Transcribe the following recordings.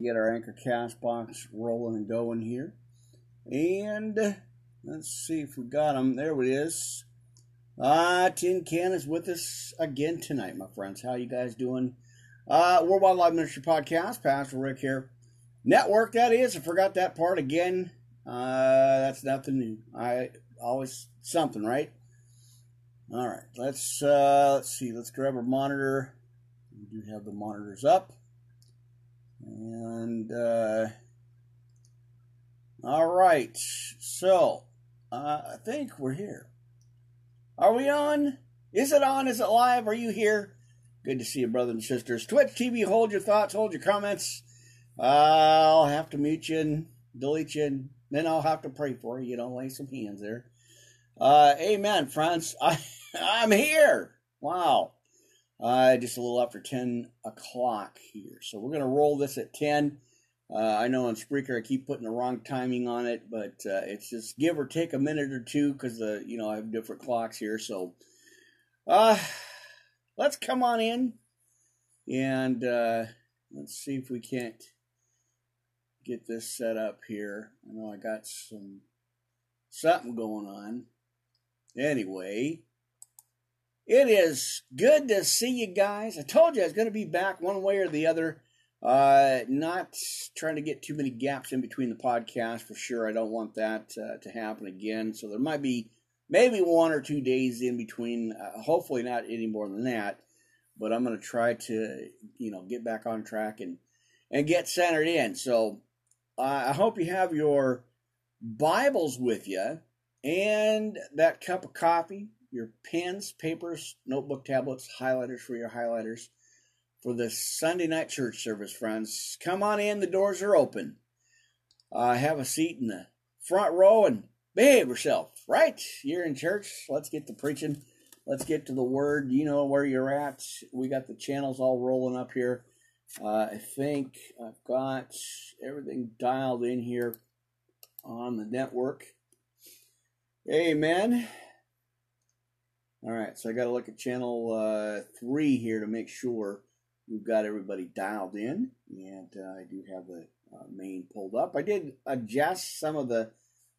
get our anchor cast box rolling and going here. And let's see if we got them. There it is. Uh, Tin Can is with us again tonight, my friends. How you guys doing? Uh, Worldwide Live Ministry Podcast, Pastor Rick here. Network, that is. I forgot that part again. Uh, that's nothing new. I always something, right? All right, let's uh, let's see. Let's grab our monitor. We do have the monitors up. And, uh, all right. So, uh, I think we're here. Are we on? Is it on? Is it live? Are you here? Good to see you, brothers and sisters. Twitch TV, hold your thoughts, hold your comments. Uh, I'll have to mute you and delete you, and then I'll have to pray for you. You know, lay some hands there. Uh, amen, friends. I, I'm here. Wow uh, just a little after 10 o'clock here. So we're going to roll this at 10. Uh, I know on Spreaker I keep putting the wrong timing on it, but uh, it's just give or take a minute or two because the you know I have different clocks here. So uh, let's come on in and uh, let's see if we can't get this set up here. I know I got some something going on. Anyway, it is good to see you guys. I told you I was going to be back one way or the other. Uh, not trying to get too many gaps in between the podcast for sure. I don't want that uh, to happen again. So there might be maybe one or two days in between. Uh, hopefully not any more than that. But I'm going to try to you know get back on track and and get centered in. So I hope you have your Bibles with you and that cup of coffee your pens, papers, notebook tablets, highlighters for your highlighters for the Sunday night church service, friends. Come on in, the doors are open. Uh, have a seat in the front row and behave yourself, right? You're in church. Let's get to preaching. Let's get to the word. You know where you're at. We got the channels all rolling up here. Uh, I think I've got everything dialed in here on the network. Amen. All right, so I got to look at channel uh, three here to make sure we've got everybody dialed in, and uh, I do have the uh, main pulled up. I did adjust some of the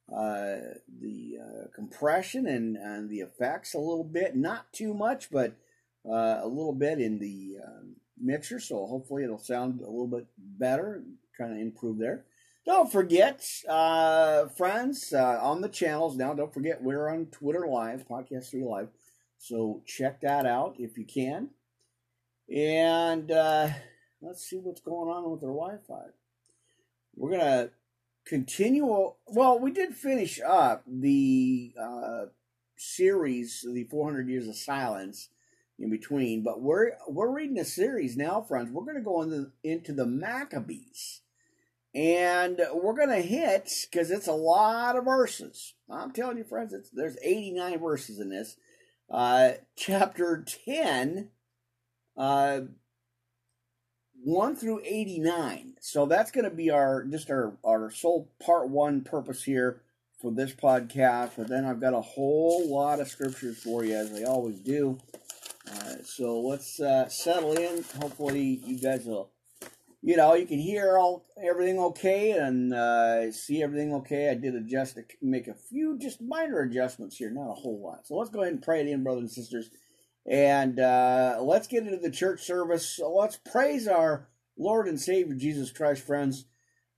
uh, the uh, compression and, and the effects a little bit, not too much, but uh, a little bit in the um, mixer, so hopefully it'll sound a little bit better, kind of improve there. Don't forget, friends, on the channels now. Don't forget we're on Twitter Live, Podcast Three Live. So check that out if you can. And uh, let's see what's going on with our Wi Fi. We're to continue. Well, we did finish up the uh, series, the 400 Years of Silence in between, but we're we're reading a series now, friends. We're to go into, into the Maccabees. And we're going to hit, because it's a lot of verses. I'm telling you, friends, there's 89 verses in this uh, chapter 10, uh, 1 through 89. So that's going to be our just our, our sole part one purpose here for this podcast. But then I've got a whole lot of scriptures for you, as I always do. Uh, so let's uh, settle in. Hopefully, you guys will you know, you can hear all everything okay and uh, see everything okay. I did adjust to make a few just minor adjustments here, not a whole lot. So let's go ahead and pray it in, brothers and sisters, and uh, let's get into the church service. So let's praise our Lord and Savior Jesus Christ, friends.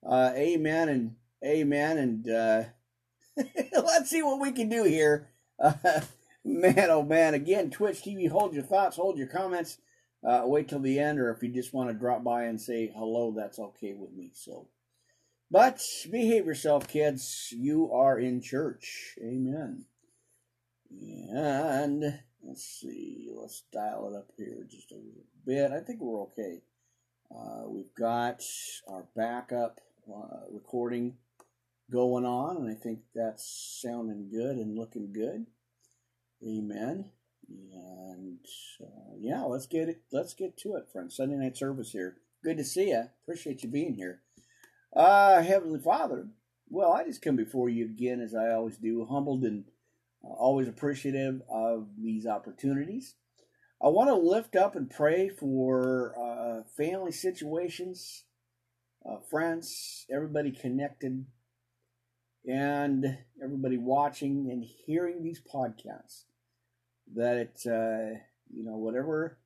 Uh, amen and amen, and uh, let's see what we can do here. man, oh man! Again, Twitch TV, hold your thoughts, hold your comments uh, wait till the end, or if you just want to drop by and say hello, that's okay with me. So, but behave yourself, kids. You are in church. Amen. And let's see, let's dial it up here just a little bit. I think we're okay. Uh, we've got our backup uh, recording going on, and I think that's sounding good and looking good. Amen. And uh, yeah, let's get it. Let's get to it, friends. Sunday night service here. Good to see you. Appreciate you being here. Uh, Heavenly Father, well, I just come before you again as I always do, humbled and uh, always appreciative of these opportunities. I want to lift up and pray for uh, family situations, uh, friends, everybody connected, and everybody watching and hearing these podcasts. That uh, you know, whatever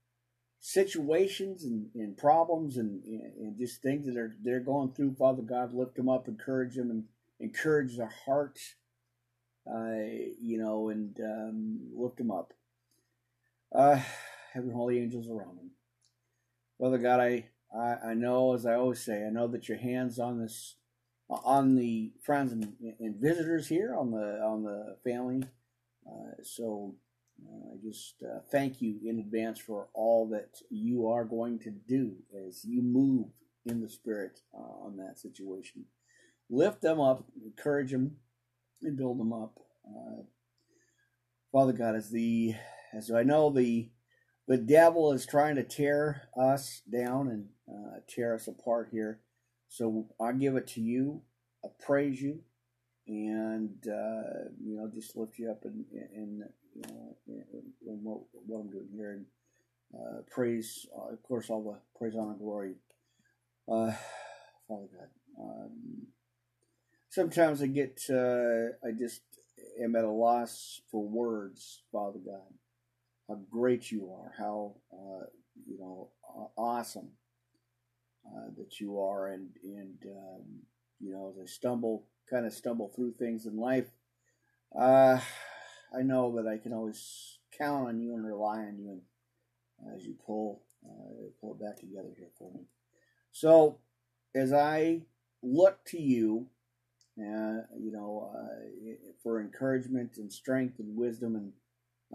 situations and, and problems and, and just things that are they're going through, Father God, lift them up, encourage them, and encourage their hearts, uh, you know, and um, lift them up. Uh, having holy angels around them. Father God, I, I, I know, as I always say, I know that your hands on this, on the friends and, and visitors here, on the on the family. Uh, so uh, I just uh, thank you in advance for all that you are going to do as you move in the spirit uh, on that situation. Lift them up, encourage them, and build them up. Uh, Father God, as the as I know the the devil is trying to tear us down and uh, tear us apart here. So I give it to you. I praise you, and uh, you know, just lift you up and in, what, what I'm doing here, and uh, praise, uh, of course, all the praise, honor, glory, uh, Father God. Um, sometimes I get, uh, I just am at a loss for words, Father God. How great you are, how uh, you know awesome uh, that you are, and and um, you know as I stumble, kind of stumble through things in life, uh, I know that I can always count on you and rely on you, and as you pull uh, pull it back together here for me. So as I look to you, uh, you know, uh, for encouragement and strength and wisdom and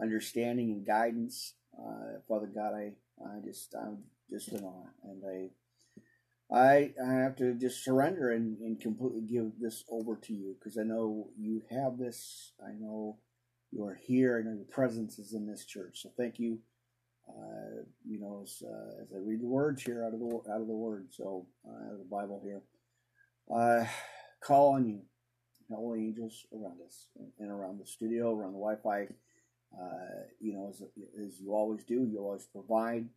understanding and guidance. Uh, Father God, I, I just, I'm just in awe, and I, I, I have to just surrender and, and completely give this over to you because I know you have this. I know you are here. I know your presence is in this church. So thank you. Uh, you know, as, uh, as I read the words here out of the out of the Word, so uh, out of the Bible here, uh, call on you, holy angels around us and around the studio, around the Wi-Fi uh, you know, as, as you always do, you always provide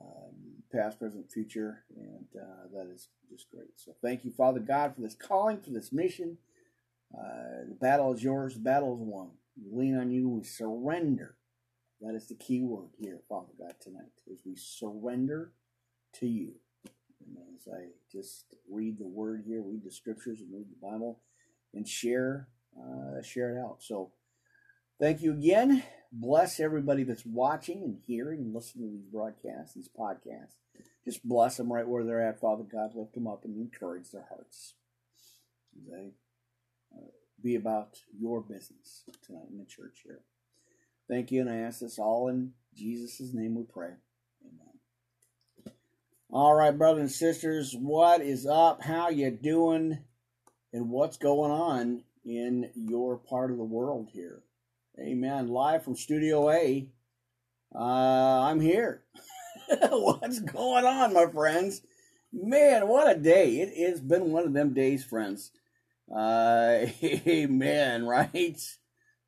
um, past, present, future, and uh, that is just great. So thank you, Father God, for this calling, for this mission. Uh, the battle is yours. The battle is won. We lean on you. We surrender. That is the key word here, Father God, tonight, is we surrender to you. And as I just read the word here, read the scriptures and read the Bible, and share uh, share it out. So Thank you again. Bless everybody that's watching and hearing and listening to these broadcasts, these podcasts. Just bless them right where they're at, Father God. Lift them up and encourage their hearts. Uh, be about your business tonight in the church here. Thank you, and I ask this all in Jesus' name we pray. Amen. All right, brothers and sisters, what is up? How you doing? And what's going on in your part of the world here? Amen. Live from Studio A. Uh, I'm here. What's going on, my friends? Man, what a day. It has been one of them days, friends. Uh, amen, right?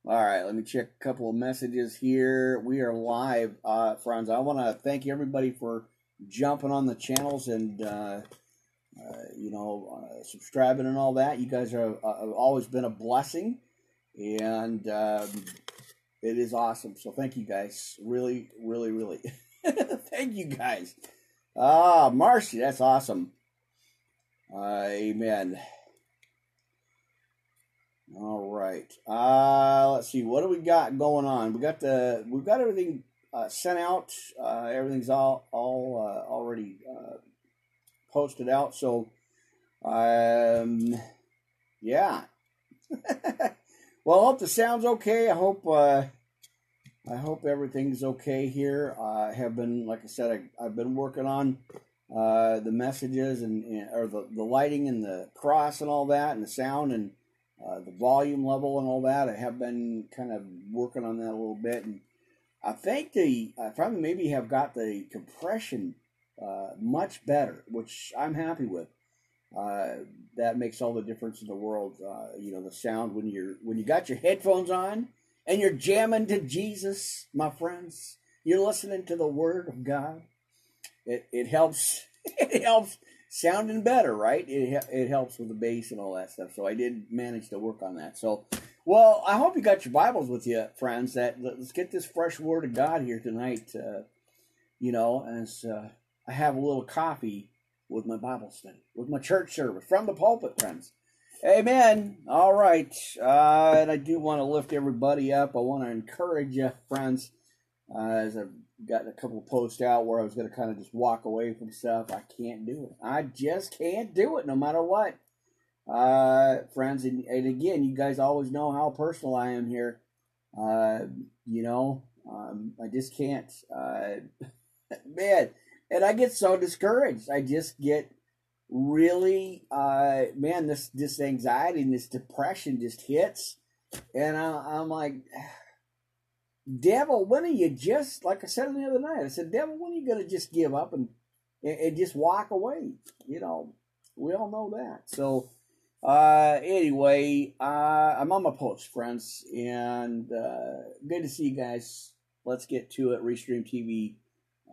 All right, let me check a couple of messages here. We are live, uh, friends. I want to thank everybody for jumping on the channels and, uh, uh, you know, uh, subscribing and all that. You guys are, uh, have always been a blessing and um, it is awesome. So thank you guys, really, really, really, thank you guys. Ah, Marcy, that's awesome. Uh, amen. All right. Uh, let's see. What do we got going on? We got the we've got everything uh, sent out. Uh, everything's all all uh, already uh, posted out. So, um, yeah. Well, I hope the sound's okay. I hope uh, I hope everything's okay here. I have been, like I said, I, have been working on uh, the messages and, and, or the, the lighting and the cross and all that, and the sound and uh, the volume level and all that. I have been kind of working on that a little bit, and I think the I probably maybe have got the compression uh, much better, which I'm happy with. Uh, that makes all the difference in the world. Uh, you know, the sound when you're when you got your headphones on and you're jamming to Jesus, my friends. You're listening to the Word of God. It it helps. It helps sounding better, right? It it helps with the bass and all that stuff. So I did manage to work on that. So, well, I hope you got your Bibles with you, friends. That let's get this fresh Word of God here tonight. Uh, you know, as uh, I have a little coffee with my Bible study, with my church service from the pulpit, friends. Amen. All right. Uh, and I do want to lift everybody up. I want to encourage you, friends, uh, as I've gotten a couple posts out where I was going to kind of just walk away from stuff. I can't do it. I just can't do it no matter what. Uh, friends, and, and again, you guys always know how personal I am here. Uh, you know, um, I just can't. Uh, man, and I get so discouraged. I just get really, uh, man, this this anxiety and this depression just hits, and I, I'm like, devil, when are you just like I said the other night? I said, devil, when are you gonna just give up and and just walk away? You know, we all know that. So. Uh, anyway, uh, I'm on my post, friends, and uh, good to see you guys. Let's get to it. Restream TV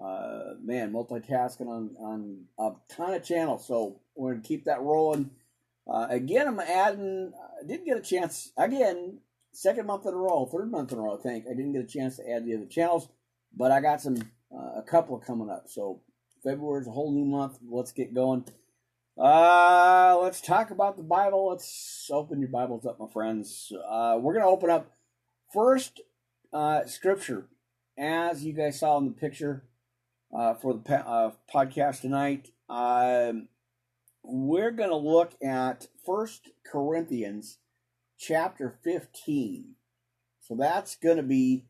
uh, man, multitasking on on a ton of channels. So we're gonna keep that rolling. Uh, again, I'm adding. I didn't get a chance again. Second month in a row, third month in a row. I think I didn't get a chance to add the other channels, but I got some uh, a couple coming up. So February is a whole new month. Let's get going. Uh, let's talk about the Bible. Let's open your Bibles up, my friends. Uh, we're gonna open up first uh, scripture, as you guys saw in the picture uh, for the uh, podcast tonight. Um, we're going to look at First Corinthians chapter 15. So that's going to be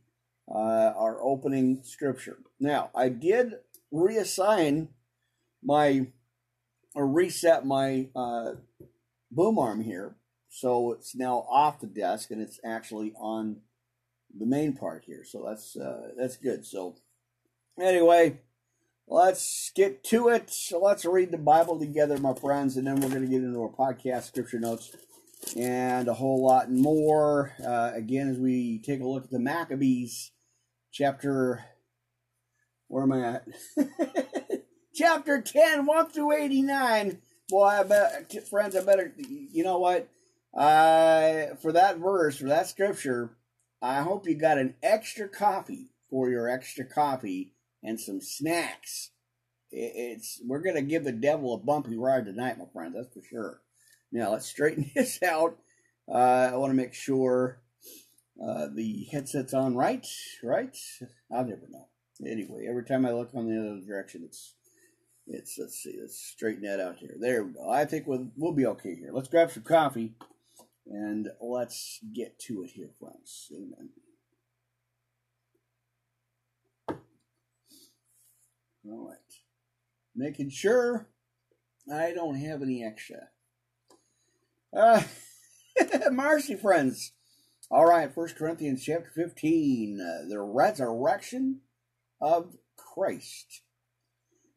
uh, our opening scripture. Now, I did reassign my or reset my uh, boom arm here. So it's now off the desk and it's actually on the main part here. So that's uh, that's good. So anyway, let's get to it. So let's read the Bible together, my friends, and then we're going to get into our podcast scripture notes and a whole lot more. Uh, again, as we take a look at the Maccabees, chapter. Where am I at? chapter 10, 1 through 89. Boy, I bet, friends, I better, you know what? Uh, for that verse, for that scripture, I hope you got an extra coffee for your extra coffee and some snacks. It's we're gonna give the devil a bumpy ride tonight, my friends. That's for sure. Now let's straighten this out. Uh, I want to make sure uh, the headset's on right. Right? I'll never know. Anyway, every time I look on the other direction, it's it's let's see, let's straighten that out here. There we go. I think we'll we'll be okay here. Let's grab some coffee and let's get to it here, friends. Amen. All right. Making sure I don't have any extra. Uh, mercy, friends. All right, First Corinthians chapter 15, uh, the resurrection of Christ.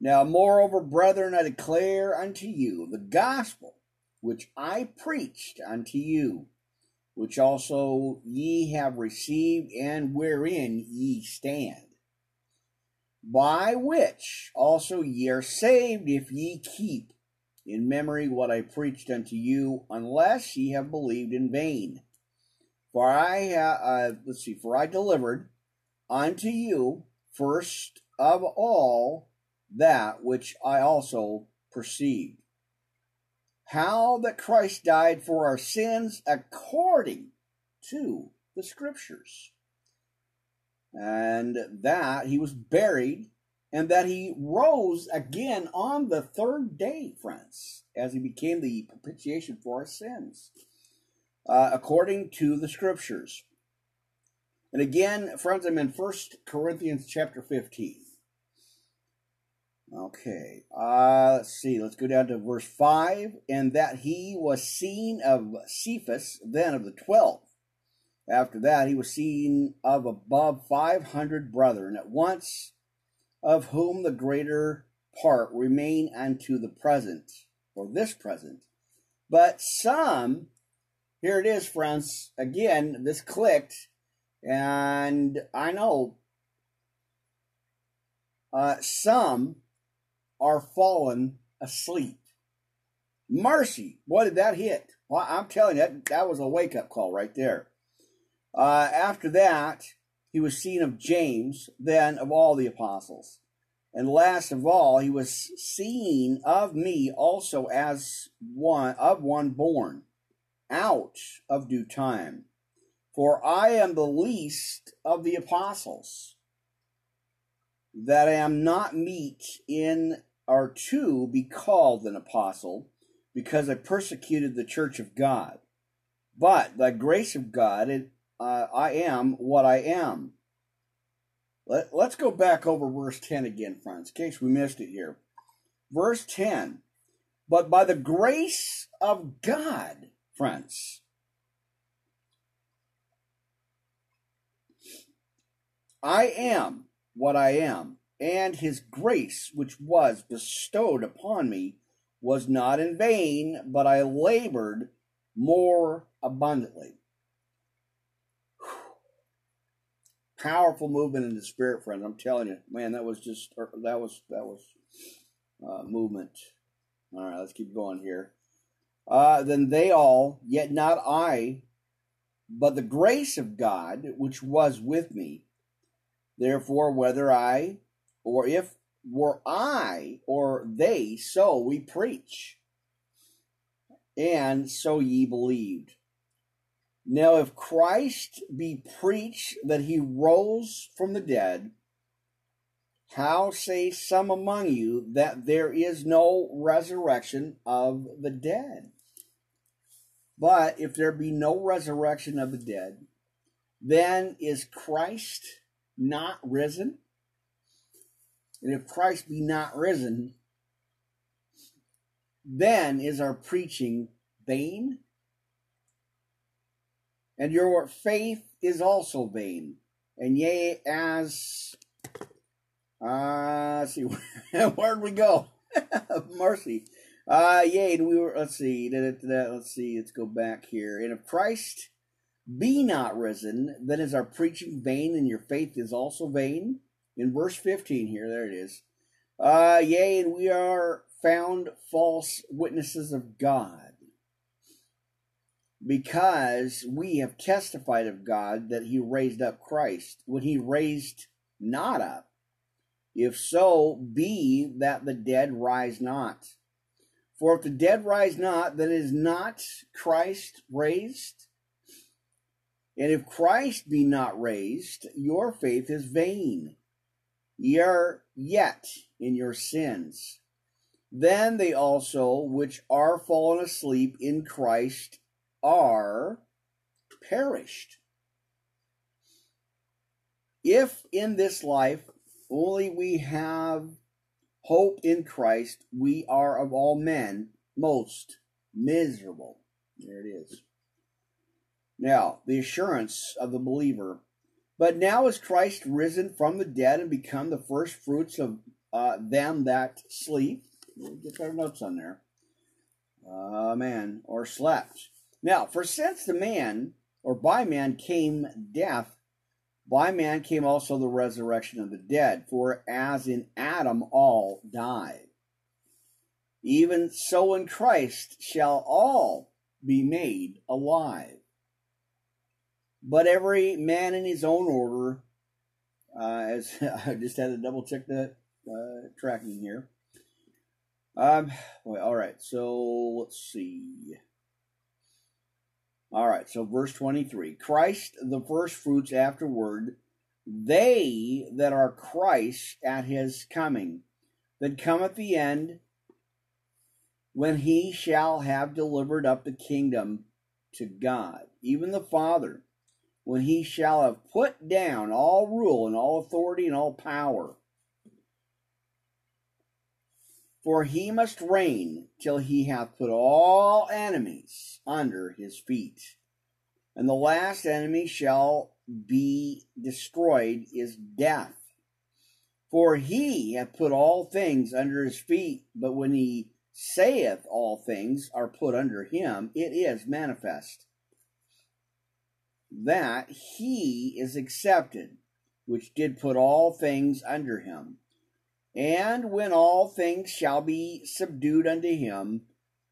Now, moreover, brethren, I declare unto you the gospel which I preached unto you, which also ye have received, and wherein ye stand by which also ye are saved if ye keep in memory what I preached unto you, unless ye have believed in vain. For I, uh, let's see, for I delivered unto you first of all that which I also perceived. How that Christ died for our sins according to the Scriptures and that he was buried and that he rose again on the third day, friends, as he became the propitiation for our sins, uh, according to the scriptures. And again, friends, I'm in First Corinthians chapter 15. Okay, uh, let's see, let's go down to verse 5. And that he was seen of Cephas, then of the twelve. After that, he was seen of above 500 brethren at once, of whom the greater part remain unto the present, or this present. But some, here it is, friends. Again, this clicked, and I know uh, some are fallen asleep. Mercy. what did that hit. Well, I'm telling you, that, that was a wake up call right there. Uh, after that, he was seen of James, then of all the apostles. And last of all, he was seen of me also as one of one born out of due time. For I am the least of the apostles, that I am not meet in or to be called an apostle, because I persecuted the church of God. But the grace of God, it, uh, I am what I am. Let, let's go back over verse 10 again, friends, in case we missed it here. Verse 10 But by the grace of God, friends, I am what I am, and his grace which was bestowed upon me was not in vain, but I labored more abundantly. Powerful movement in the spirit, friends. I'm telling you, man, that was just that was that was uh, movement. All right, let's keep going here. Uh, then they all, yet not I, but the grace of God which was with me. Therefore, whether I or if were I or they, so we preach. And so ye believed. Now, if Christ be preached that he rose from the dead, how say some among you that there is no resurrection of the dead? But if there be no resurrection of the dead, then is Christ not risen? And if Christ be not risen, then is our preaching vain, and your faith is also vain. And yea, as uh, let's see, where'd we go? Mercy. Uh, yea, and we were. Let's see. Let's see. Let's go back here. And if Christ be not risen, then is our preaching vain, and your faith is also vain in verse 15 here, there it is. Uh, yea, and we are found false witnesses of God, because we have testified of God that he raised up Christ when he raised not up. If so, be that the dead rise not. For if the dead rise not, then is not Christ raised? And if Christ be not raised, your faith is vain ye are yet in your sins. Then they also, which are fallen asleep in Christ, are perished. If in this life only we have hope in Christ, we are of all men most miserable. There it is. Now, the assurance of the believer but now is Christ risen from the dead and become the first fruits of uh, them that sleep. Get our notes on there. Amen. Or slept. Now, for since the man, or by man came death, by man came also the resurrection of the dead. For as in Adam all died, even so in Christ shall all be made alive but every man in his own order. Uh, as I just had to double check the uh, tracking here. Um, well, all right. So let's see. All right. So verse twenty-three: Christ, the first fruits afterward, they that are Christ at his coming, that come at the end, when he shall have delivered up the kingdom to God, even the Father when he shall have put down all rule and all authority and all power. For he must reign till he hath put all enemies under his feet. And the last enemy shall be destroyed is death. For he hath put all things under his feet, but when he saith all things are put under him, it is manifest that he is accepted, which did put all things under him. And when all things shall be subdued unto him,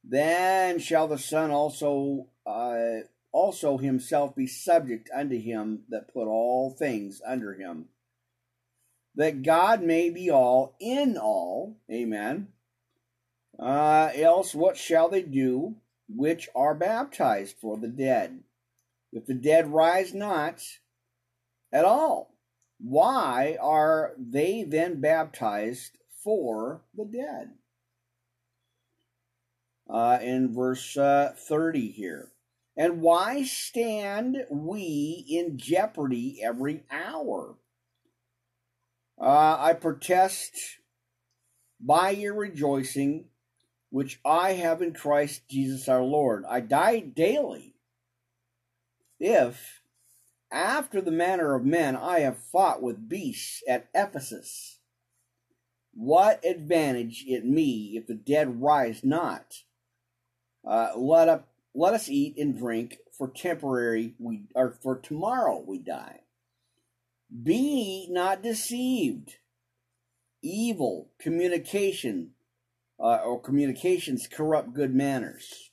then shall the Son also uh, also himself be subject unto him that put all things under him, that God may be all in all. Amen. Uh, else what shall they do which are baptized for the dead? If the dead rise not at all, why are they then baptized for the dead? Uh, in verse uh, 30 here. And why stand we in jeopardy every hour? Uh, I protest by your rejoicing, which I have in Christ Jesus our Lord. I die daily. If, after the manner of men, I have fought with beasts at Ephesus, what advantage it me if the dead rise not? Uh, let up, let us eat and drink, for temporary we or for tomorrow we die. Be not deceived. Evil communication uh, or communications corrupt good manners.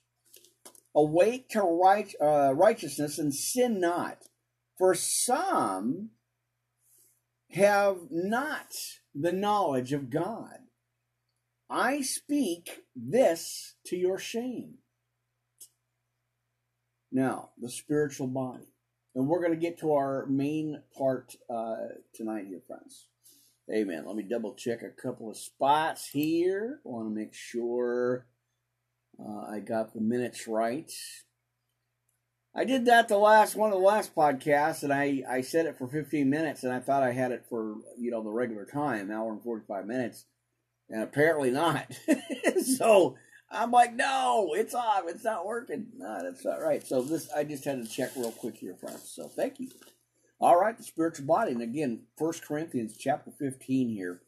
Awake to right, uh, righteousness and sin not, for some have not the knowledge of God. I speak this to your shame. Now, the spiritual body. And we're going to get to our main part uh, tonight here, friends. Amen. Let me double check a couple of spots here. I want to make sure uh, I got the minutes right. I did that the last one of the last podcasts, and I, I said it for 15 minutes, and I thought I had it for you know the regular time, hour and 45 minutes and apparently not. so I'm like, no, it's off. It's not working. No, that's not right. So this, I just had to check real quick here, friends. So thank you. All right, the spiritual body, and again, First Corinthians chapter 15 here.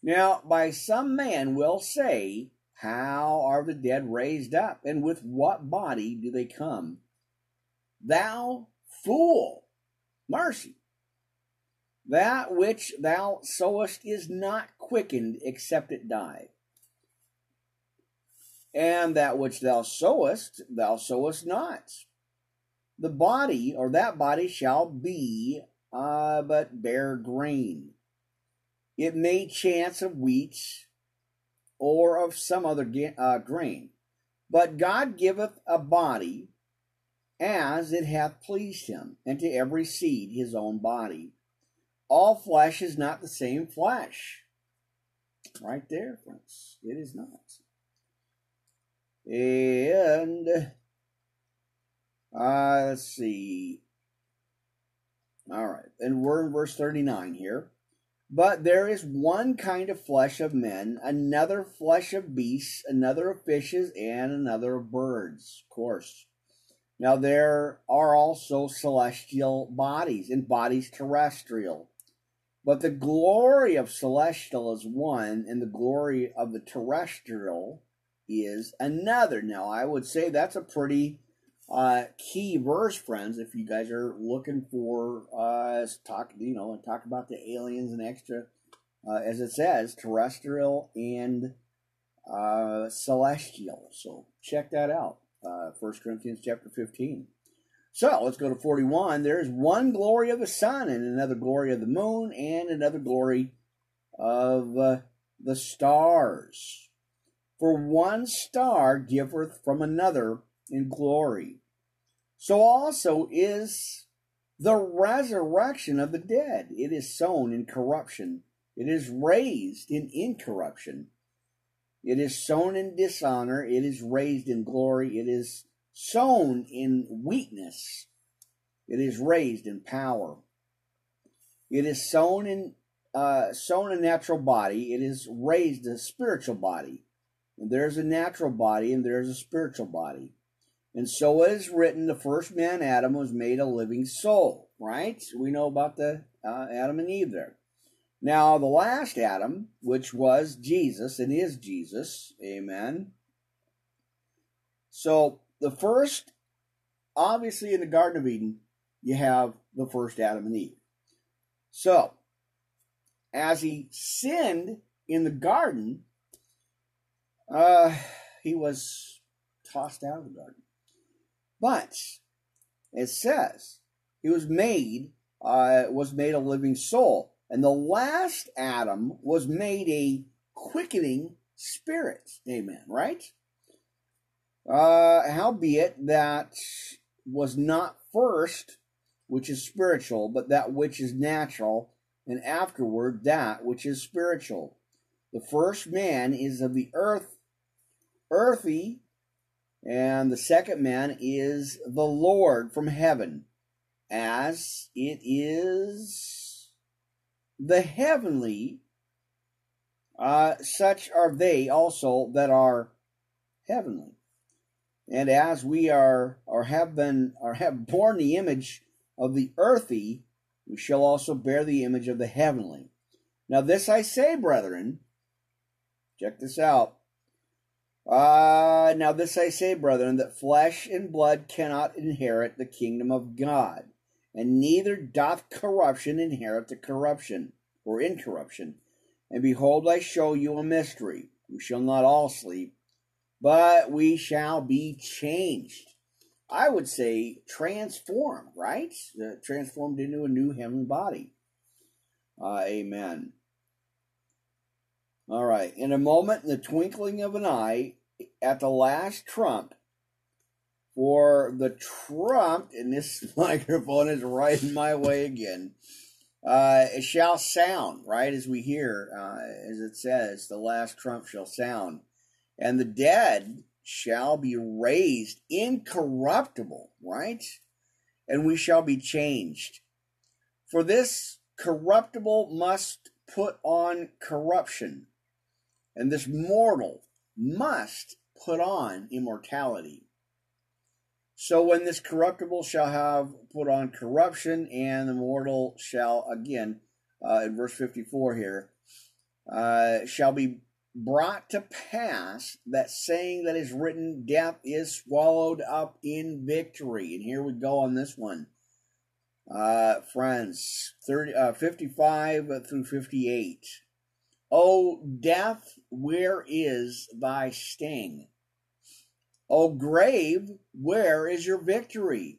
Now, by some man will say, How are the dead raised up, and with what body do they come? Thou fool, mercy. That which thou sowest is not quickened except it die. And that which thou sowest, thou sowest not. The body, or that body, shall be uh, but bare grain. It may chance of wheat or of some other uh, grain. But God giveth a body as it hath pleased him, and to every seed his own body all flesh is not the same flesh. Right there, friends. It is not. And uh, let's see. All right. And we're in verse 39 here. But there is one kind of flesh of men, another flesh of beasts, another of fishes, and another of birds. Of course. Now there are also celestial bodies and bodies terrestrial but the glory of celestial is one, and the glory of the terrestrial is another. Now, I would say that's a pretty uh, key verse, friends. If you guys are looking for uh, talk, you know, and talk about the aliens and extra, uh, as it says, terrestrial and uh, celestial. So check that out. Uh, First Corinthians chapter fifteen. So let's go to 41. There is one glory of the sun, and another glory of the moon, and another glory of uh, the stars. For one star differeth from another in glory. So also is the resurrection of the dead. It is sown in corruption, it is raised in incorruption. It is sown in dishonor, it is raised in glory, it is sown in weakness, it is raised in power. It is sown in uh, sown a natural body, it is raised a spiritual body. And there's a natural body and there's a spiritual body. And so it is written, the first man, Adam, was made a living soul, right? We know about the uh, Adam and Eve there. Now, the last Adam, which was Jesus and is Jesus, amen. So the first, obviously, in the Garden of Eden, you have the first Adam and Eve. So, as he sinned in the garden, uh, he was tossed out of the garden. But it says he was made uh, was made a living soul, and the last Adam was made a quickening spirit. Amen. Right? Uh, howbeit that was not first which is spiritual, but that which is natural, and afterward that which is spiritual. The first man is of the earth, earthy, and the second man is the Lord from heaven, as it is the heavenly. Uh, such are they also that are heavenly. And as we are or have been or have borne the image of the earthy, we shall also bear the image of the heavenly. Now, this I say, brethren, check this out. Uh, now, this I say, brethren, that flesh and blood cannot inherit the kingdom of God, and neither doth corruption inherit the corruption or incorruption. And behold, I show you a mystery. We shall not all sleep, but we shall be changed I would say transformed, right? Uh, transformed into a new heavenly body. Uh, amen. All right. In a moment, in the twinkling of an eye, at the last trump, for the trump, and this microphone is right in my way again, uh, it shall sound, right? As we hear, uh, as it says, the last trump shall sound. And the dead shall be raised incorruptible, right? And we shall be changed. For this corruptible must put on corruption, and this mortal must put on immortality. So when this corruptible shall have put on corruption, and the mortal shall, again, uh, in verse 54 here, uh, shall be brought to pass that saying that is written, death is swallowed up in victory. And here we go on this one. Uh, friends, 30, uh, 55 through 58. O death, where is thy sting? O grave, where is your victory?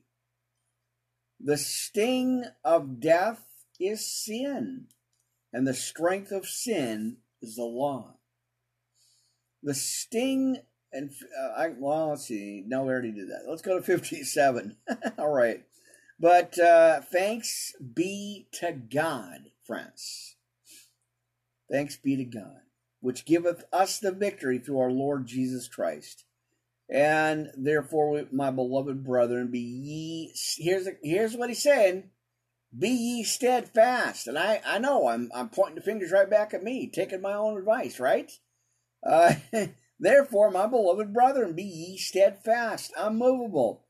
The sting of death is sin, and the strength of sin is the law. The Sting and uh, I well, let's see. No, we already did that. Let's go to fifty-seven. All right, but uh, thanks be to God, friends. Thanks be to God, which giveth us the victory through our Lord Jesus Christ. And therefore, my beloved brethren, be ye. Here's here's what he's saying: Be ye steadfast. And I I know I'm I'm pointing the fingers right back at me, taking my own advice, right? Uh, Therefore, my beloved brethren, be ye steadfast, unmovable,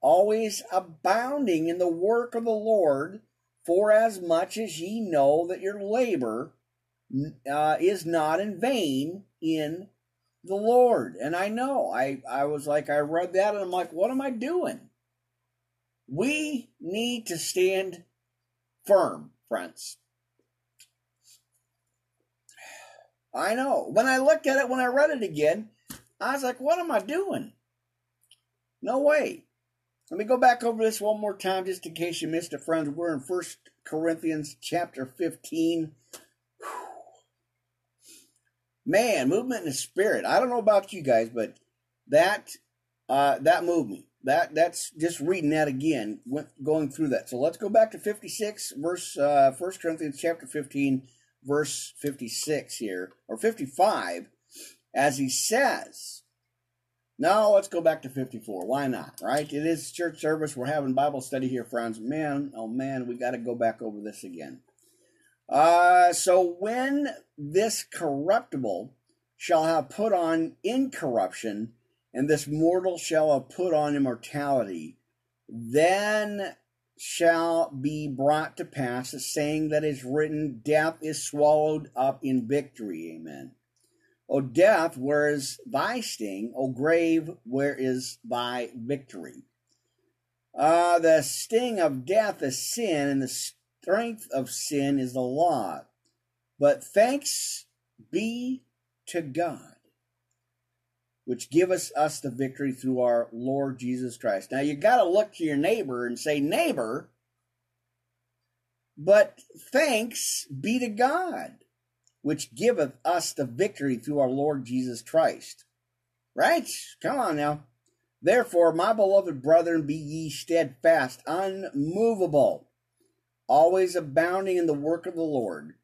always abounding in the work of the Lord, for as much as ye know that your labor uh, is not in vain in the Lord. And I know, I, I was like, I read that and I'm like, what am I doing? We need to stand firm, friends. I know. When I looked at it, when I read it again, I was like, what am I doing? No way. Let me go back over this one more time just in case you missed it, friends. We're in First Corinthians chapter 15. Man, movement in the spirit. I don't know about you guys, but that uh, that moved me. That that's just reading that again, went, going through that. So let's go back to 56, verse uh, 1 Corinthians chapter 15, verse 56 here, or 55, as he says, now let's go back to 54. Why not, right? It is church service. We're having Bible study here, friends. Man, oh man, we got to go back over this again. Uh, so when this corruptible shall have put on incorruption, and this mortal shall have put on immortality, then shall be brought to pass the saying that is written, Death is swallowed up in victory. Amen. O death, where is thy sting? O grave, where is thy victory? Uh, the sting of death is sin, and the strength of sin is the law. But thanks be to God which giveth us the victory through our Lord Jesus Christ. Now you got to look to your neighbor and say, neighbor, but thanks be to God, which giveth us the victory through our Lord Jesus Christ. Right? Come on now. Therefore, my beloved brethren, be ye steadfast, unmovable, always abounding in the work of the Lord.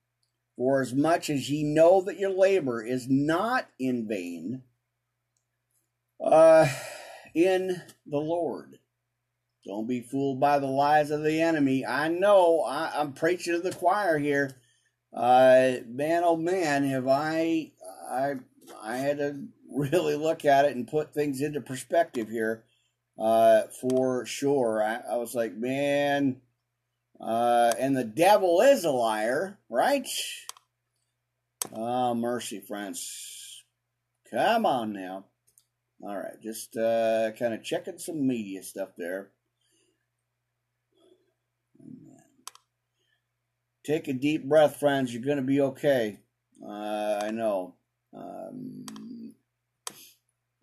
For as much as ye know that your labor is not in vain uh, in the Lord. Don't be fooled by the lies of the enemy. I know I, am preaching to the choir here. Uh, man, oh man, have I, I, I had to really look at it and put things into perspective here. Uh, for sure. I, I was like, man, uh, and the devil is a liar, right? Oh, mercy, friends. Come on now. All right, just uh, kind of checking some media stuff there. Take a deep breath, friends. You're going to be okay. Uh, I know. Um,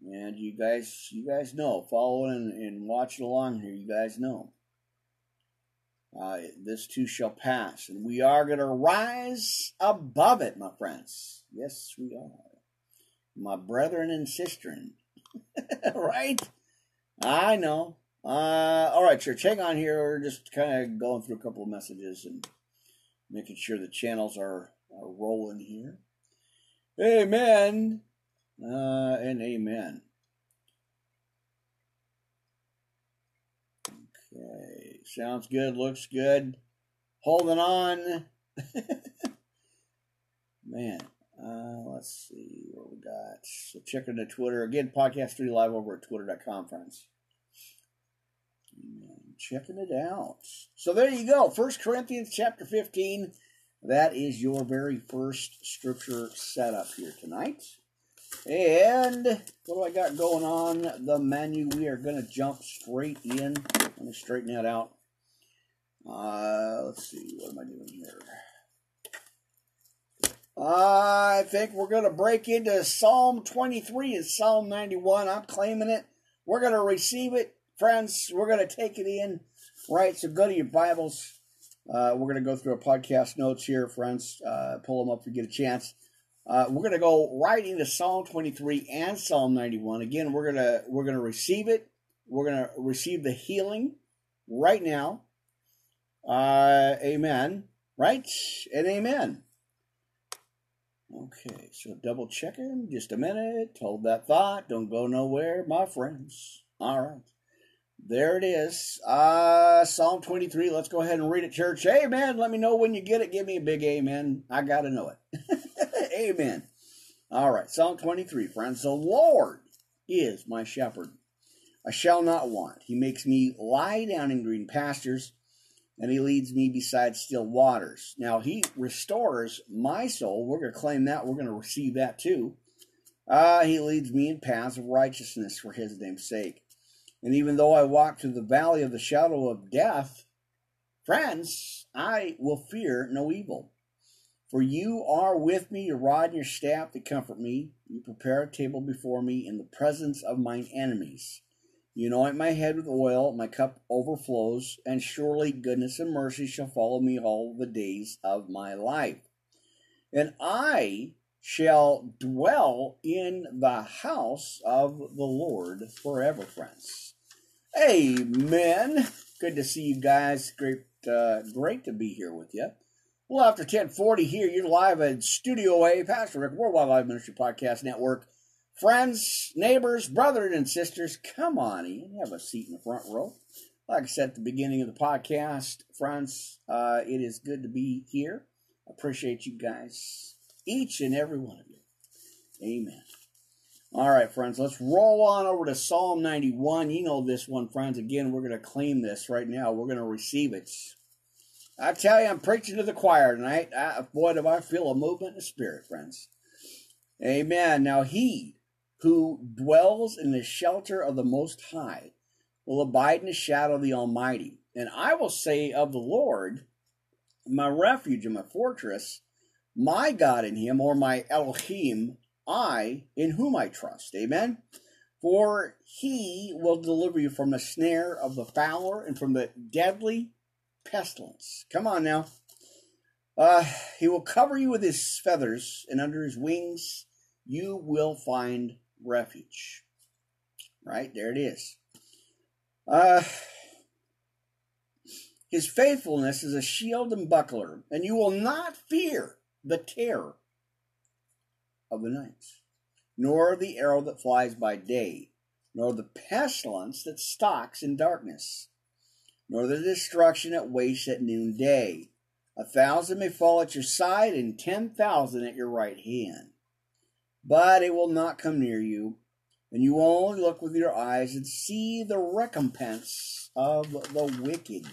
and you guys, you guys know, following and, watching along here, you guys know. Uh, this too shall pass, and we are going to rise above it, my friends. Yes, we are. My brethren and sistren. right? I know. Uh, all right, church, hang on here. We're just kind of going through a couple of messages and making sure the channels are, are rolling here. Amen uh, and amen. Okay, sounds good, looks good. Holding on. Man, uh, let's see what we got. So check into Twitter. Again, podcast 3 live over at twitter.com, friends. Amen. Checking it out. So there you go. First Corinthians chapter 15. That is your very first scripture setup here tonight. And what do I got going on the menu? We are going to jump straight in. Let me straighten that out. Uh, let's see. What am I doing here? I think we're going to break into Psalm 23 and Psalm 91. I'm claiming it. We're going to receive it, friends. We're going to take it in. Right, so go to your Bibles. Uh, we're going to go through our podcast notes here, friends. Uh, pull them up if you get a chance. Uh, we're going to go right into Psalm 23 and Psalm 91. Again, we're going to we're going to receive it. We're going to receive the healing right now. Uh, amen. Right and amen. Okay, so double checking. Just a minute. Hold that thought. Don't go nowhere, my friends. All right. There it is. Uh, Psalm 23. Let's go ahead and read it, church. Amen. Let me know when you get it. Give me a big amen. I got to know it. amen. All right. Psalm 23, friends. The Lord is my shepherd. I shall not want. He makes me lie down in green pastures and he leads me beside still waters. Now, he restores my soul. We're going to claim that. We're going to receive that too. Uh, he leads me in paths of righteousness for his name's sake. And even though I walk through the valley of the shadow of death, friends, I will fear no evil. For you are with me, your rod and your staff to comfort me. You prepare a table before me in the presence of mine enemies. You anoint my head with oil, my cup overflows, and surely goodness and mercy shall follow me all the days of my life. And I shall dwell in the house of the Lord forever, friends. Amen. Good to see you guys. Great, uh, great to be here with you. Well, after 1040 here, you're live at Studio A, Pastor Rick, Worldwide Live Ministry Podcast Network. Friends, neighbors, brothers, and sisters, come on in. Have a seat in the front row. Like I said at the beginning of the podcast, friends, uh, it is good to be here. Appreciate you guys, each and every one of you. Amen. All right, friends, let's roll on over to Psalm 91. You know this one, friends. Again, we're going to claim this right now. We're going to receive it. I tell you, I'm preaching to the choir tonight. I, boy, do I feel a movement in the spirit, friends. Amen. Now, he who dwells in the shelter of the Most High will abide in the shadow of the Almighty. And I will say of the Lord, my refuge and my fortress, my God in him, or my Elohim, I in whom I trust. Amen. For he will deliver you from the snare of the fowler and from the deadly pestilence. Come on now. Uh, he will cover you with his feathers, and under his wings you will find refuge. Right? There it is. Uh, his faithfulness is a shield and buckler, and you will not fear the terror of the night, nor the arrow that flies by day, nor the pestilence that stalks in darkness, nor the destruction that wastes at noonday. A thousand may fall at your side, and ten thousand at your right hand, but it will not come near you, and you will only look with your eyes and see the recompense of the wicked.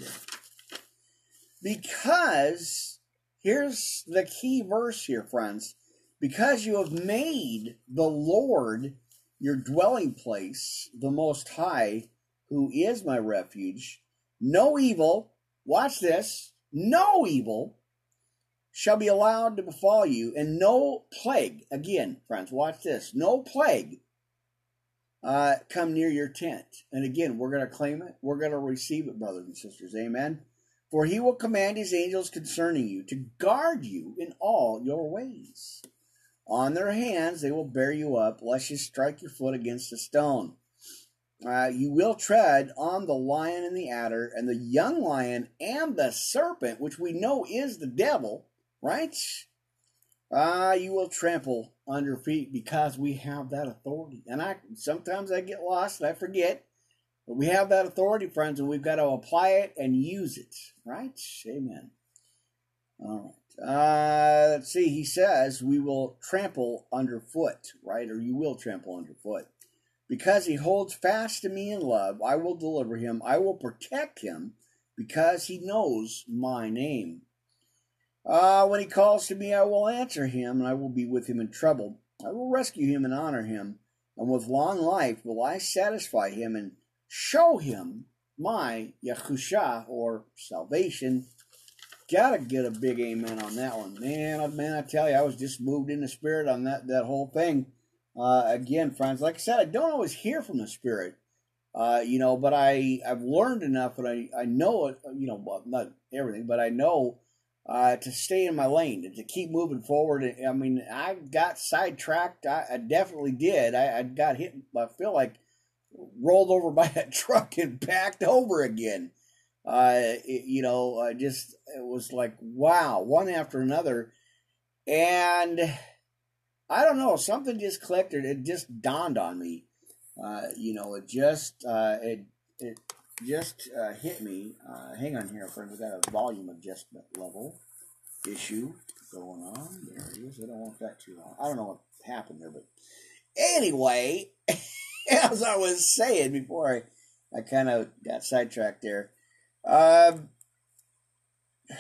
Because, here's the key verse here, friends. Because you have made the Lord your dwelling place, the Most High, who is my refuge, no evil, watch this, no evil shall be allowed to befall you, and no plague, again, friends, watch this, no plague uh, come near your tent. And again, we're going to claim it, we're going to receive it, brothers and sisters. Amen. For he will command his angels concerning you to guard you in all your ways. On their hands they will bear you up, lest you strike your foot against a stone. Uh, you will tread on the lion and the adder, and the young lion and the serpent, which we know is the devil, right? Uh, you will trample under feet because we have that authority. And I sometimes I get lost and I forget, but we have that authority, friends, and we've got to apply it and use it, right? Amen. All right. Uh, let's see. He says we will trample underfoot, right? Or you will trample underfoot. Because he holds fast to me in love, I will deliver him. I will protect him because he knows my name. Uh, when he calls to me, I will answer him, and I will be with him in trouble. I will rescue him and honor him, and with long life will I satisfy him and show him my Yahusha, or salvation. Gotta get a big amen on that one. Man, man, I tell you, I was just moved in the spirit on that, that whole thing. Uh, again, friends, like I said, I don't always hear from the spirit, uh, you know, but I, I've learned enough and I, I know it, you know, not everything, but I know uh, to stay in my lane, to keep moving forward. I mean, I got sidetracked. I, I definitely did. I, I got hit, I feel like rolled over by a truck and backed over again. Uh, it, you know, I just it was like wow, one after another, and I don't know, something just clicked. It, it just dawned on me. Uh, you know, it just uh, it it just uh, hit me. Uh, hang on here, friends. We got a volume adjustment level issue going on. There it is. I don't want that too long. I don't know what happened there, but anyway, as I was saying before I I kind of got sidetracked there. Um,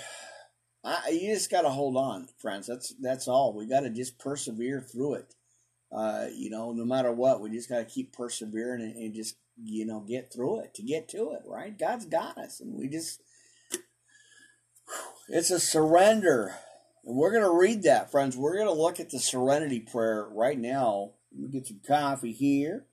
I, you just got to hold on, friends. That's that's all. We got to just persevere through it. Uh, you know, no matter what, we just got to keep persevering and, and, just you know get through it to get to it. Right? God's got us, and we just it's a surrender. And we're going to read that, friends. We're going to look at the serenity prayer right now. Let me get some coffee here.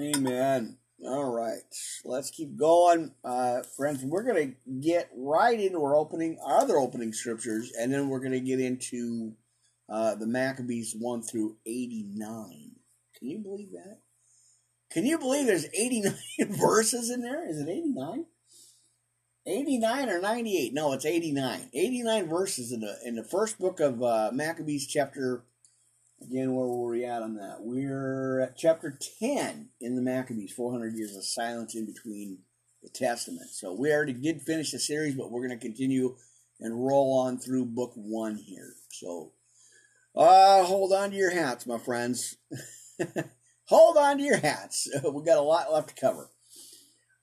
Amen. All right, let's keep going, uh, friends. We're going to get right into our opening, our other opening scriptures, and then we're going to get into uh, the Maccabees one through eighty nine. Can you believe that? Can you believe there's eighty nine verses in there? Is it eighty nine? 89 or 98 no it's 89 89 verses in the in the first book of uh, maccabees chapter Again, where were we at on that? We're at chapter 10 in the Maccabees, 400 years of silence in between the Testament. So we already did finish the series, but we're going to continue and roll on through book one here. So uh, hold on to your hats, my friends. hold on to your hats. we got a lot left to cover.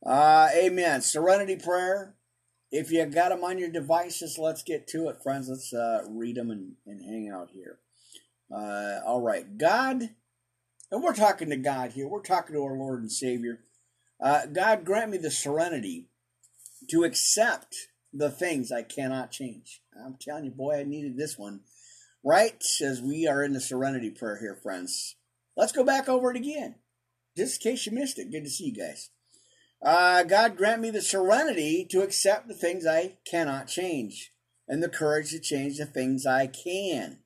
Uh, amen. Serenity prayer. If you got them on your devices, let's get to it, friends. Let's uh, read them and, and hang out here. Uh, all right, God, and we're talking to God here. We're talking to our Lord and Savior. Uh, God, grant me the serenity to accept the things I cannot change. I'm telling you, boy, I needed this one. Right as we are in the serenity prayer here, friends. Let's go back over it again. Just in case you missed it. Good to see you guys. Uh, God grant me the serenity to accept the things I cannot change, and the courage to change the things I can,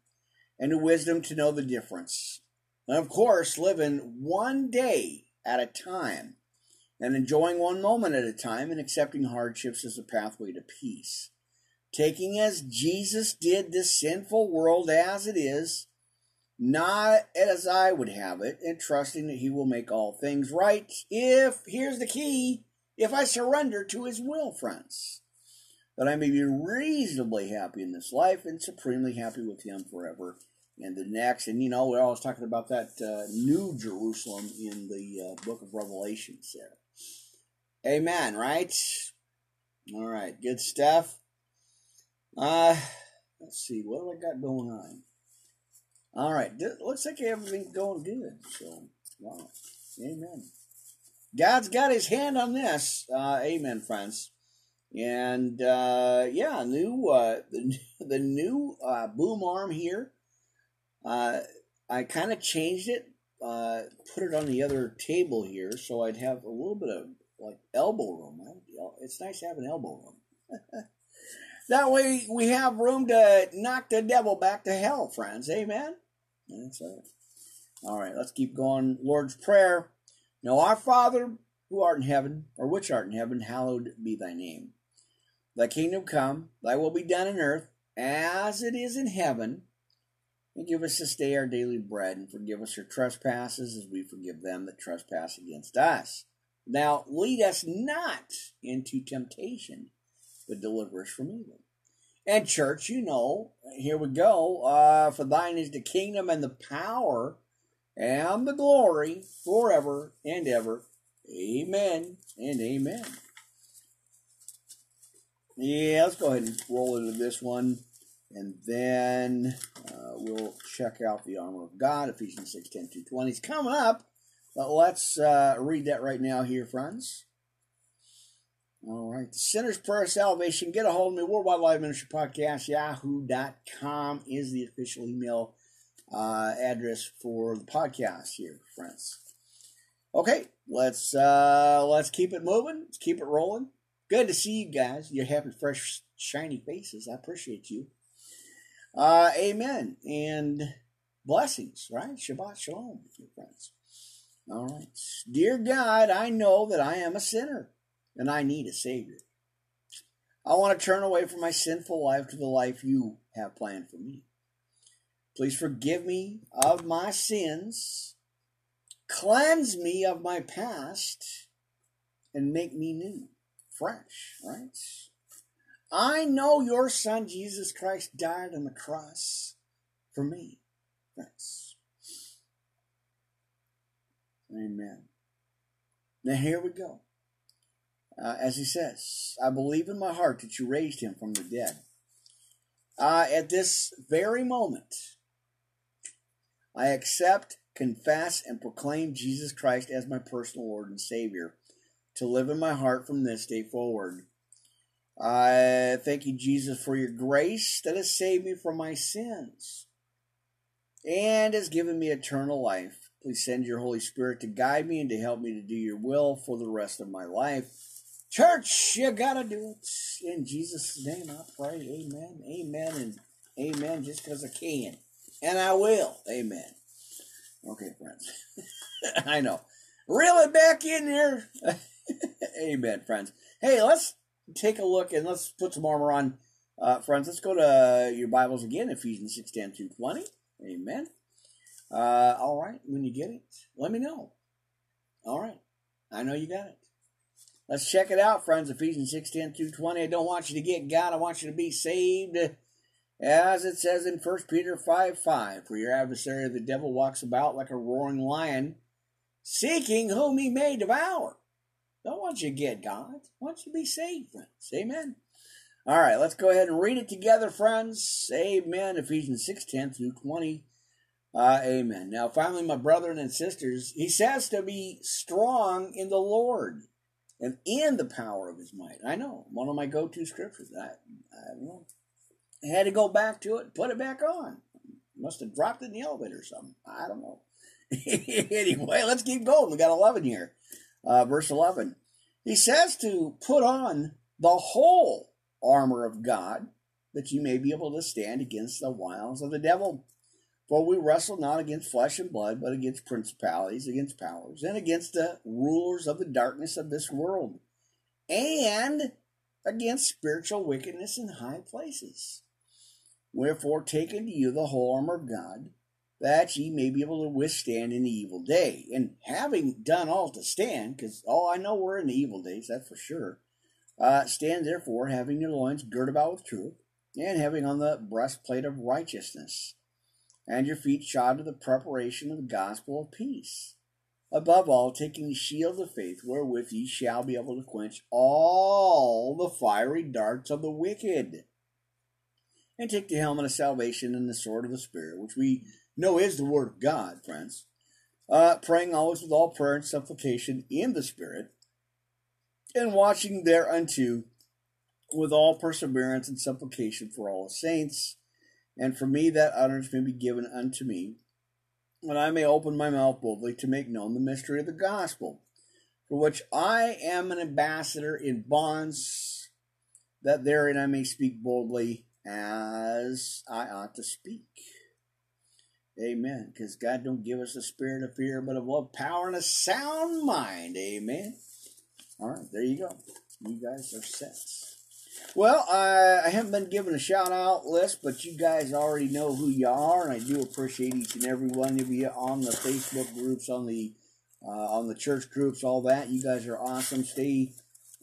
and the wisdom to know the difference. And of course, living one day at a time and enjoying one moment at a time and accepting hardships as a pathway to peace. Taking as Jesus did this sinful world as it is, not as I would have it, and trusting that He will make all things right if, here's the key, if I surrender to His will, friends. That I may be reasonably happy in this life and supremely happy with Him forever and the next. And you know, we're always talking about that uh, new Jerusalem in the uh, book of Revelations there. Amen, right? All right, good stuff. Uh, let's see, what do I got going on? All right, looks like everything's going good. So, wow, amen. God's got His hand on this. Uh, amen, friends. And uh, yeah, new uh, the the new uh, boom arm here. Uh, I kind of changed it, uh, put it on the other table here, so I'd have a little bit of like elbow room. It's nice to have an elbow room. that way we have room to knock the devil back to hell, friends. Amen. That's right. All right, let's keep going. Lord's Prayer. Now, our Father who art in heaven, or which art in heaven, hallowed be thy name. Thy kingdom come, thy will be done in earth as it is in heaven. And give us this day our daily bread, and forgive us our trespasses as we forgive them that trespass against us now lead us not into temptation, but deliver us from evil. And church, you know, here we go. Uh, for thine is the kingdom and the power and the glory forever and ever. Amen and amen. Yeah, let's go ahead and roll into this one. And then uh, we'll check out the armor of God, Ephesians 6 10 2 20. It's coming up. But let's uh, read that right now here, friends. All right. The Sinner's Prayer of Salvation. Get a hold of me. Worldwide Live Ministry Podcast. Yahoo.com is the official email uh, address for the podcast here, friends. Okay, let's uh, let's keep it moving. Let's keep it rolling. Good to see you guys. You're having fresh, shiny faces. I appreciate you. Uh, amen. And blessings, right? Shabbat shalom, friends. All right. Dear God, I know that I am a sinner and I need a Savior. I want to turn away from my sinful life to the life you have planned for me. Please forgive me of my sins, cleanse me of my past, and make me new, fresh, right? I know your Son, Jesus Christ, died on the cross for me. Thanks. Amen. Now here we go. Uh, as he says, I believe in my heart that you raised him from the dead. Uh, at this very moment, I accept, confess, and proclaim Jesus Christ as my personal Lord and Savior to live in my heart from this day forward. I thank you, Jesus, for your grace that has saved me from my sins and has given me eternal life. Please send your Holy Spirit to guide me and to help me to do your will for the rest of my life. Church, you gotta do it. In Jesus' name I pray. Amen. Amen and amen just because I can. And I will. Amen. Okay, friends. I know. Reel it back in here. amen, friends. Hey, let's take a look and let's put some armor on. Uh, friends, let's go to your Bibles again, Ephesians 6 10 through 20. Amen. Uh, all right, when you get it, let me know. All right, I know you got it. Let's check it out, friends. Ephesians 6 10 through 20. I don't want you to get God, I want you to be saved. As it says in 1 Peter 5 5, for your adversary the devil walks about like a roaring lion, seeking whom he may devour. Don't want you to get God. I want you to be saved, friends. Amen. All right, let's go ahead and read it together, friends. Amen. Ephesians 6 10 through 20. Uh, amen. Now, finally, my brethren and sisters, he says to be strong in the Lord and in the power of his might. I know, one of my go to scriptures. I, I don't. I had to go back to it, put it back on. Must have dropped it in the elevator or something. I don't know. anyway, let's keep going. We got 11 here. Uh, verse 11. He says to put on the whole armor of God that you may be able to stand against the wiles of the devil. For we wrestle not against flesh and blood, but against principalities, against powers, and against the rulers of the darkness of this world, and against spiritual wickedness in high places. Wherefore, take unto you the whole armor of God, that ye may be able to withstand in the evil day. And having done all to stand, because oh, I know we're in the evil days, that's for sure. Uh, stand therefore, having your loins girt about with truth, and having on the breastplate of righteousness and your feet shod with the preparation of the gospel of peace. Above all, taking the shield of faith, wherewith ye shall be able to quench all the fiery darts of the wicked. And take the helmet of salvation and the sword of the Spirit, which we know is the word of God, friends. Uh, praying always with all prayer and supplication in the Spirit, and watching thereunto with all perseverance and supplication for all the saints and for me that utterance may be given unto me, that I may open my mouth boldly to make known the mystery of the gospel, for which I am an ambassador in bonds, that therein I may speak boldly as I ought to speak. Amen. Because God don't give us a spirit of fear, but of love, power, and a sound mind. Amen. All right, there you go. You guys are set. Well, I, I haven't been given a shout out list, but you guys already know who you are, and I do appreciate each and every one of you on the Facebook groups, on the uh, on the church groups, all that. You guys are awesome. Stay,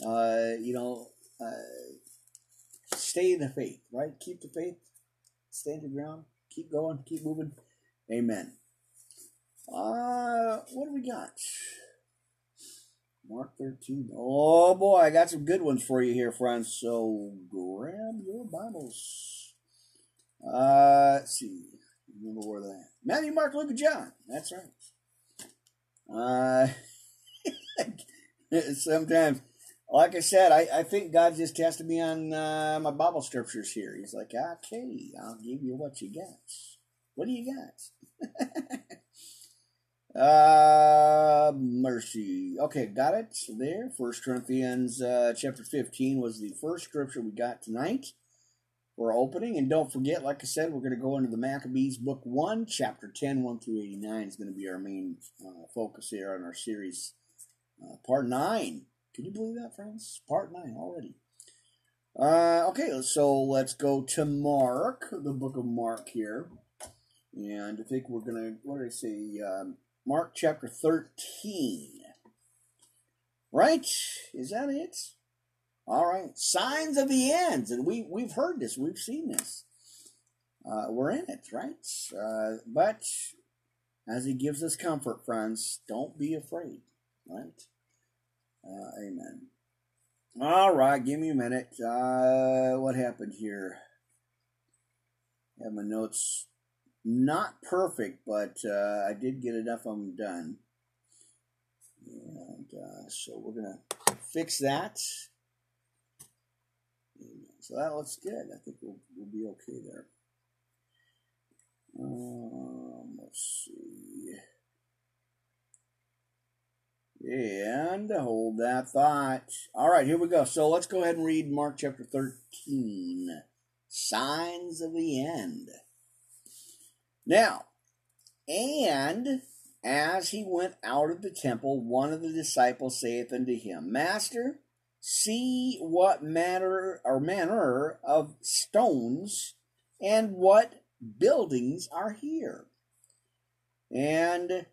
uh, you know, uh, stay in the faith, right? Keep the faith, stand the ground, keep going, keep moving. Amen. Uh, what do we got? Mark 13. Oh boy, I got some good ones for you here, friends. So grab your Bibles. Uh, let's see. Remember where that? Matthew, Mark, Luke, and John. That's right. Uh, sometimes, like I said, I, I think God just tested me on uh, my Bible scriptures here. He's like, okay, I'll give you what you got. What do you got? Uh, mercy. Okay, got it there. First Corinthians uh, chapter 15 was the first scripture we got tonight for opening. And don't forget, like I said, we're going to go into the Maccabees, book 1, chapter 10, 1 through 89 is going to be our main uh, focus here on our series. Uh, part 9. Can you believe that, friends? Part 9 already. Uh, okay, so let's go to Mark, the book of Mark here. And I think we're going to, what did I say? Um, Mark chapter 13. Right? Is that it? All right. Signs of the ends. And we, we've heard this, we've seen this. Uh, we're in it, right? Uh, but as he gives us comfort, friends, don't be afraid, right? Uh, amen. All right, give me a minute. Uh, what happened here? I have my notes not perfect, but uh, I did get enough of them done. And uh, so we're going to fix that. So that looks good. I think we'll, we'll be okay there. Um, let's see. And hold that thought. All right, here we go. So let's go ahead and read Mark chapter 13 Signs of the End. Now, and as he went out of the temple, one of the disciples saith unto him, Master, see what manner or manner of stones and what buildings are here. And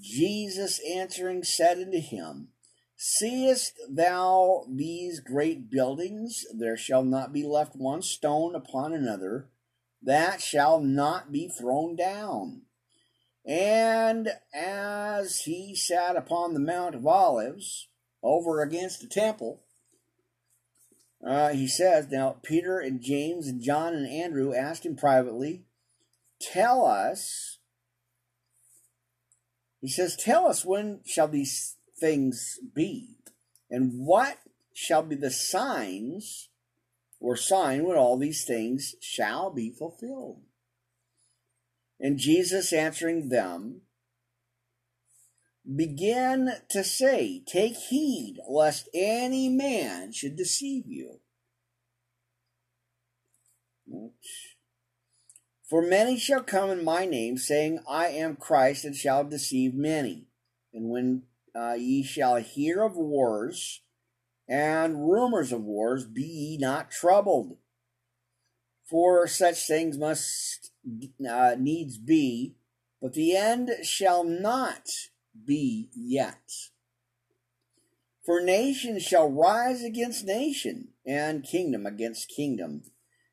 Jesus answering said unto him, Seest thou these great buildings? There shall not be left one stone upon another that shall not be thrown down. And as he sat upon the Mount of Olives over against the temple, uh, he says, Now Peter and James and John and Andrew asked him privately, Tell us, he says, Tell us when shall these things be? And what shall be the signs or sign when all these things shall be fulfilled? And Jesus answering them began to say, Take heed lest any man should deceive you. For many shall come in my name, saying, I am Christ, and shall deceive many. And when uh, ye shall hear of wars and rumors of wars, be ye not troubled. For such things must uh, needs be, but the end shall not be yet. For nation shall rise against nation, and kingdom against kingdom.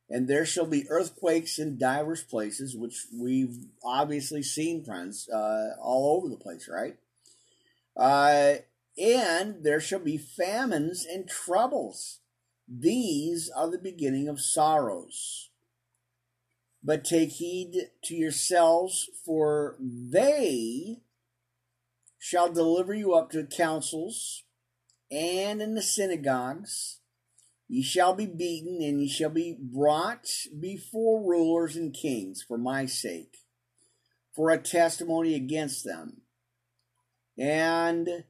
And there shall be earthquakes in divers places, which we've obviously seen, friends, uh, all over the place, right? Uh, and there shall be famines and troubles. These are the beginning of sorrows. But take heed to yourselves, for they shall deliver you up to councils and in the synagogues. Ye shall be beaten, and ye shall be brought before rulers and kings for my sake, for a testimony against them. And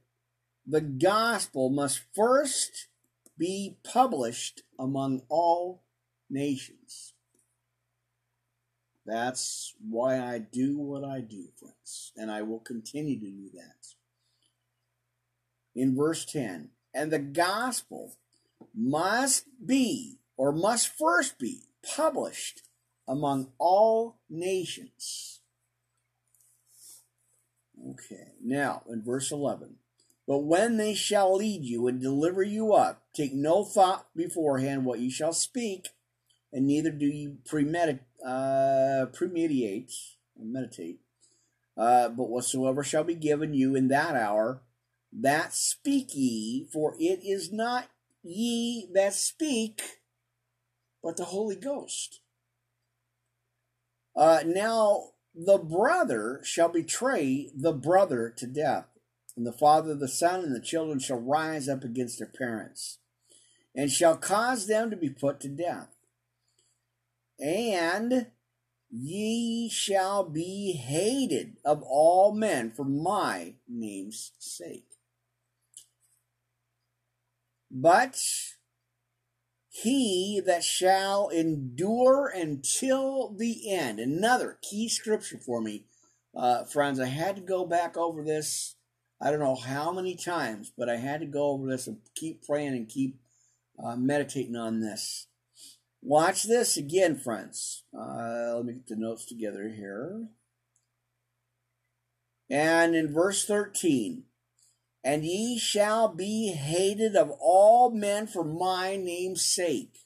the gospel must first be published among all nations. That's why I do what I do, friends, and I will continue to do that. In verse 10, and the gospel must be, or must first be, published among all nations. Okay, now in verse 11. But when they shall lead you and deliver you up, take no thought beforehand what you shall speak, and neither do you premeditate, uh, premeditate meditate. Uh, but whatsoever shall be given you in that hour, that speak ye, for it is not ye that speak, but the Holy Ghost. Uh, now the brother shall betray the brother to death, and the father the son, and the children shall rise up against their parents, and shall cause them to be put to death. And ye shall be hated of all men for my name's sake. But he that shall endure until the end. Another key scripture for me, uh, friends. I had to go back over this. I don't know how many times, but I had to go over this and keep praying and keep uh, meditating on this. Watch this again, friends. Uh, let me get the notes together here. And in verse 13, and ye shall be hated of all men for my name's sake.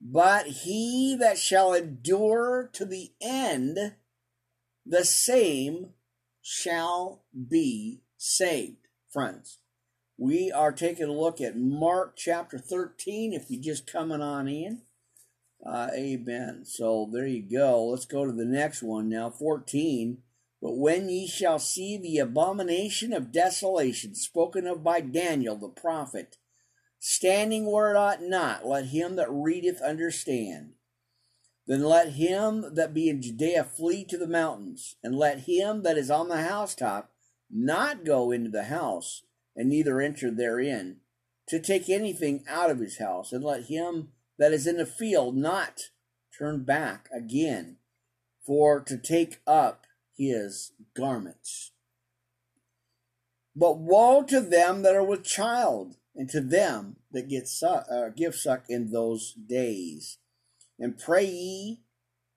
But he that shall endure to the end, the same shall be saved. Friends, we are taking a look at Mark chapter 13 if you're just coming on in. Uh, amen. So there you go. Let's go to the next one now. 14. But when ye shall see the abomination of desolation spoken of by Daniel the prophet, standing where it ought not, let him that readeth understand. Then let him that be in Judea flee to the mountains, and let him that is on the housetop not go into the house, and neither enter therein, to take anything out of his house, and let him that is in the field not turn back again, for to take up his garments. But woe to them that are with child, and to them that get uh, give suck in those days. And pray ye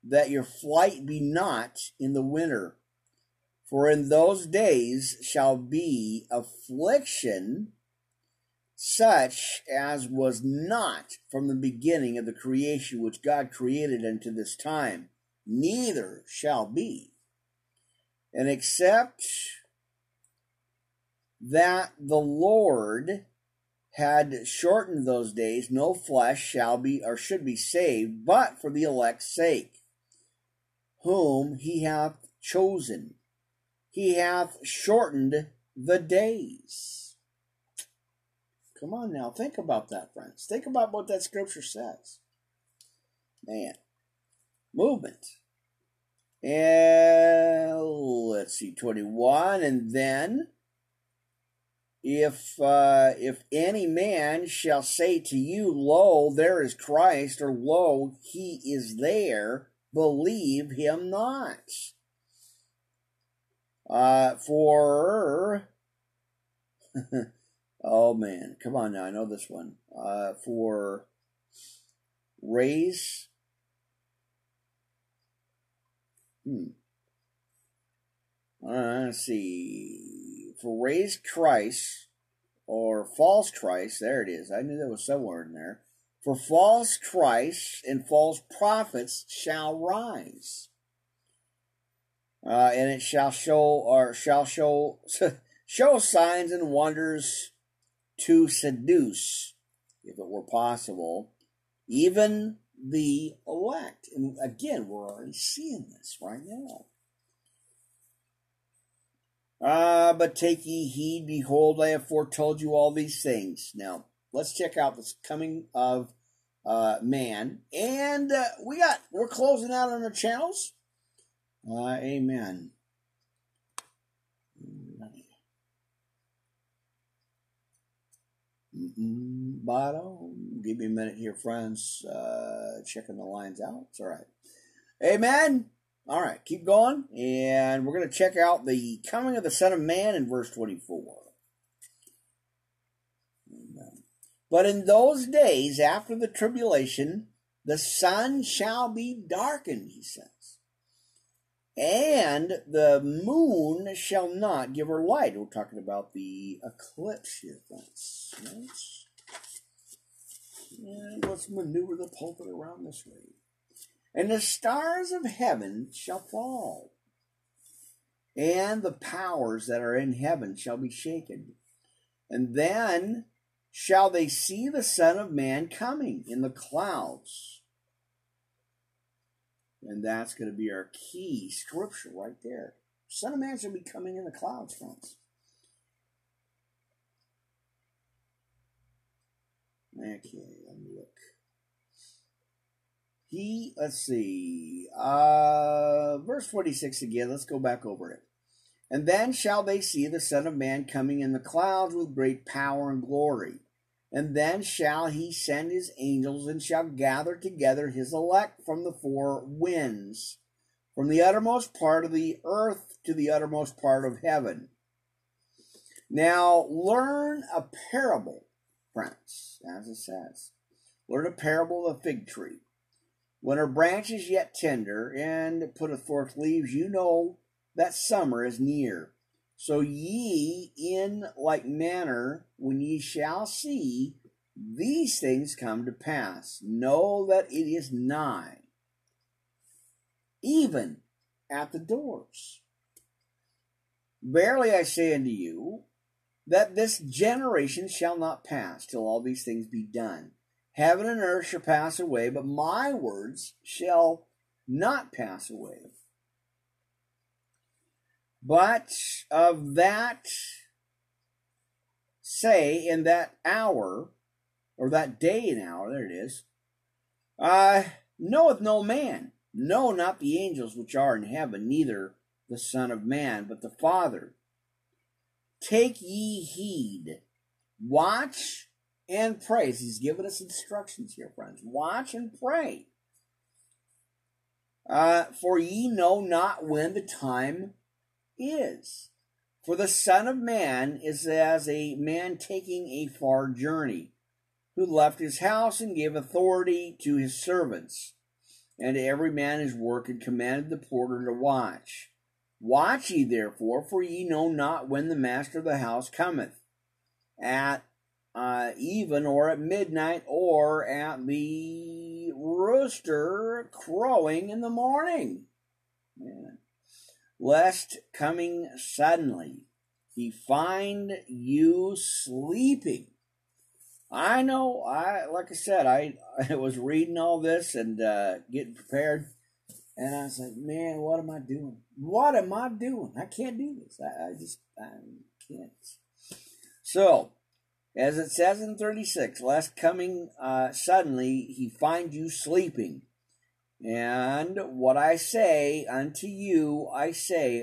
that your flight be not in the winter. For in those days shall be affliction such as was not from the beginning of the creation which God created unto this time, neither shall be and except that the Lord had shortened those days, no flesh shall be or should be saved, but for the elect's sake, whom he hath chosen. He hath shortened the days. Come on now, think about that, friends. Think about what that scripture says. Man, movement. And let's see, 21. And then, if uh, if any man shall say to you, Lo, there is Christ, or Lo, he is there, believe him not. Uh, for oh man, come on now, I know this one. Uh, for raise. Hmm. Uh, let's see. For raised Christ or false Christ, there it is. I knew there was somewhere in there. For false Christ and false prophets shall rise uh, and it shall show or shall show show signs and wonders to seduce, if it were possible, even the elect. And again, we're already seeing this right now. Ah, but take ye heed, behold, I have foretold you all these things. Now, let's check out this coming of uh, man. And uh, we got, we're closing out on our channels. Uh, amen. Bottom. Give me a minute here, friends. Uh, checking the lines out. It's all right. Amen. All right, keep going. And we're going to check out the coming of the Son of Man in verse 24. But in those days after the tribulation, the sun shall be darkened, he says and the moon shall not give her light. We're talking about the eclipse here. Yes. And let's maneuver the pulpit around this way. And the stars of heaven shall fall, and the powers that are in heaven shall be shaken. And then shall they see the Son of Man coming in the clouds and that's going to be our key scripture right there. Son of Man shall be coming in the clouds, friends. Okay, He, let's see, uh, verse 46 again. Let's go back over it. And then shall they see the Son of Man coming in the clouds with great power and glory. And then shall he send his angels and shall gather together his elect from the four winds, from the uttermost part of the earth to the uttermost part of heaven. Now learn a parable, friends, as it says. Learn a parable of a fig tree. When her branch is yet tender and putteth forth leaves, you know that summer is near. So ye in like manner, when ye shall see these things come to pass, know that it is nigh, even at the doors. Verily I say unto you, that this generation shall not pass till all these things be done. Heaven and earth shall pass away, but my words shall not pass away. But of that say in that hour, or that day and hour, there it is, uh, knoweth no man, no, not the angels which are in heaven, neither the Son of Man, but the Father. Take ye heed, watch and pray. He's given us instructions here, friends. Watch and pray. Uh, for ye know not when the time is. For the Son of Man is as a man taking a far journey, who left his house and gave authority to his servants, and to every man his work, and commanded the porter to watch. Watch ye therefore, for ye know not when the master of the house cometh, at uh, even or at midnight, or at the rooster crowing in the morning. Man lest coming suddenly he find you sleeping. I know, I like I said, I I was reading all this and uh, getting prepared, and I was like, man, what am I doing? What am I doing? I can't do this. I, I just I can't. So, As it says in 36, lest coming uh, suddenly he find you sleeping. And what I say unto you, I say